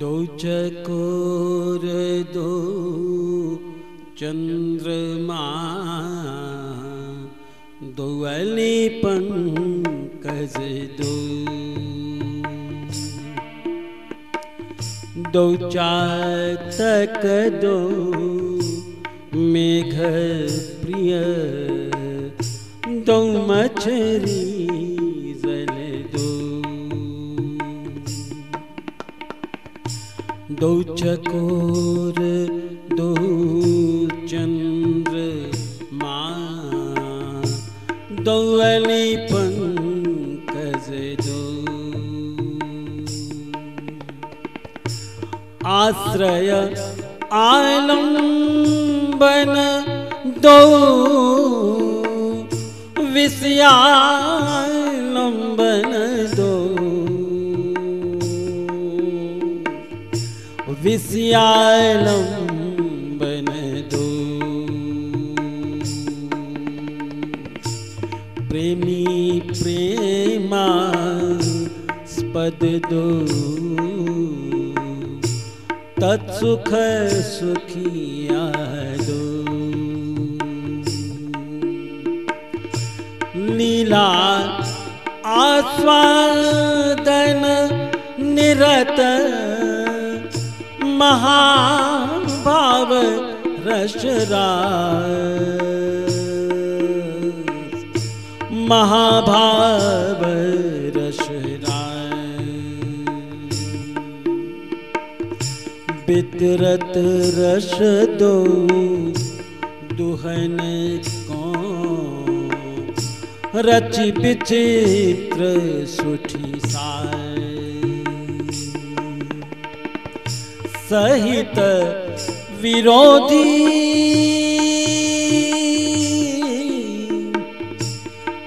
दो चकोर, दो चंद्रमा, दो अली पंकज दो। दो चातक, दो मेघ प्रिय दो मछरी दो चकोर दो चंद्र माँ पंकज दो आश्रय आलंबन दो विषयालम्बन विषयालम्बन दो प्रेमी प्रेमा स्पद दो। तत्सुख सुखिया दो। लीला आस्वादन निरत महाभाव रसरा महाभाव रसरा बितरत रस दो दुहन को। रचि विचित्र सुठी साय। सहित विरोधी।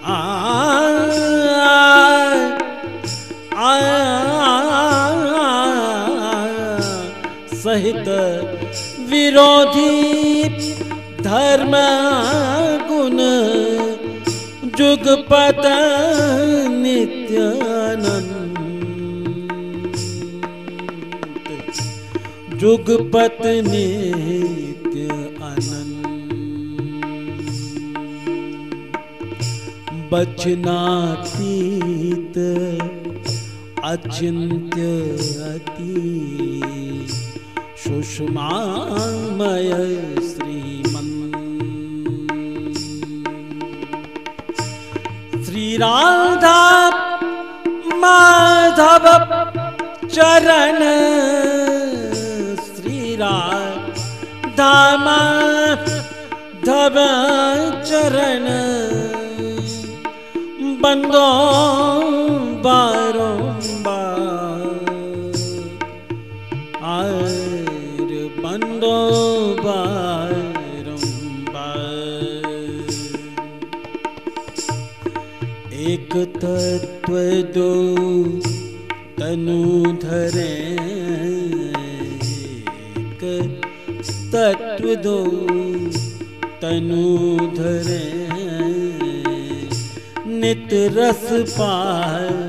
आ, सहित विरोधी धर्म गुण जुगपत नित्यानंद। जुगपत नित्य आनंद। बचनातीत अचिंत्य अति सुषमामय श्रीमन। श्री राधा माधव चरण माधव चरण। बंदो बारंबार आर बंदो बारंबार एक तत्व दो तनु धरे एक तत्व दो, तनु धरे। नित रस पारा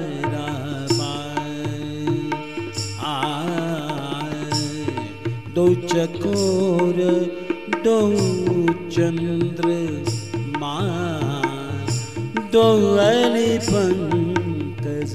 दो चकोर, दो चंद्र माँ दो अली पंकज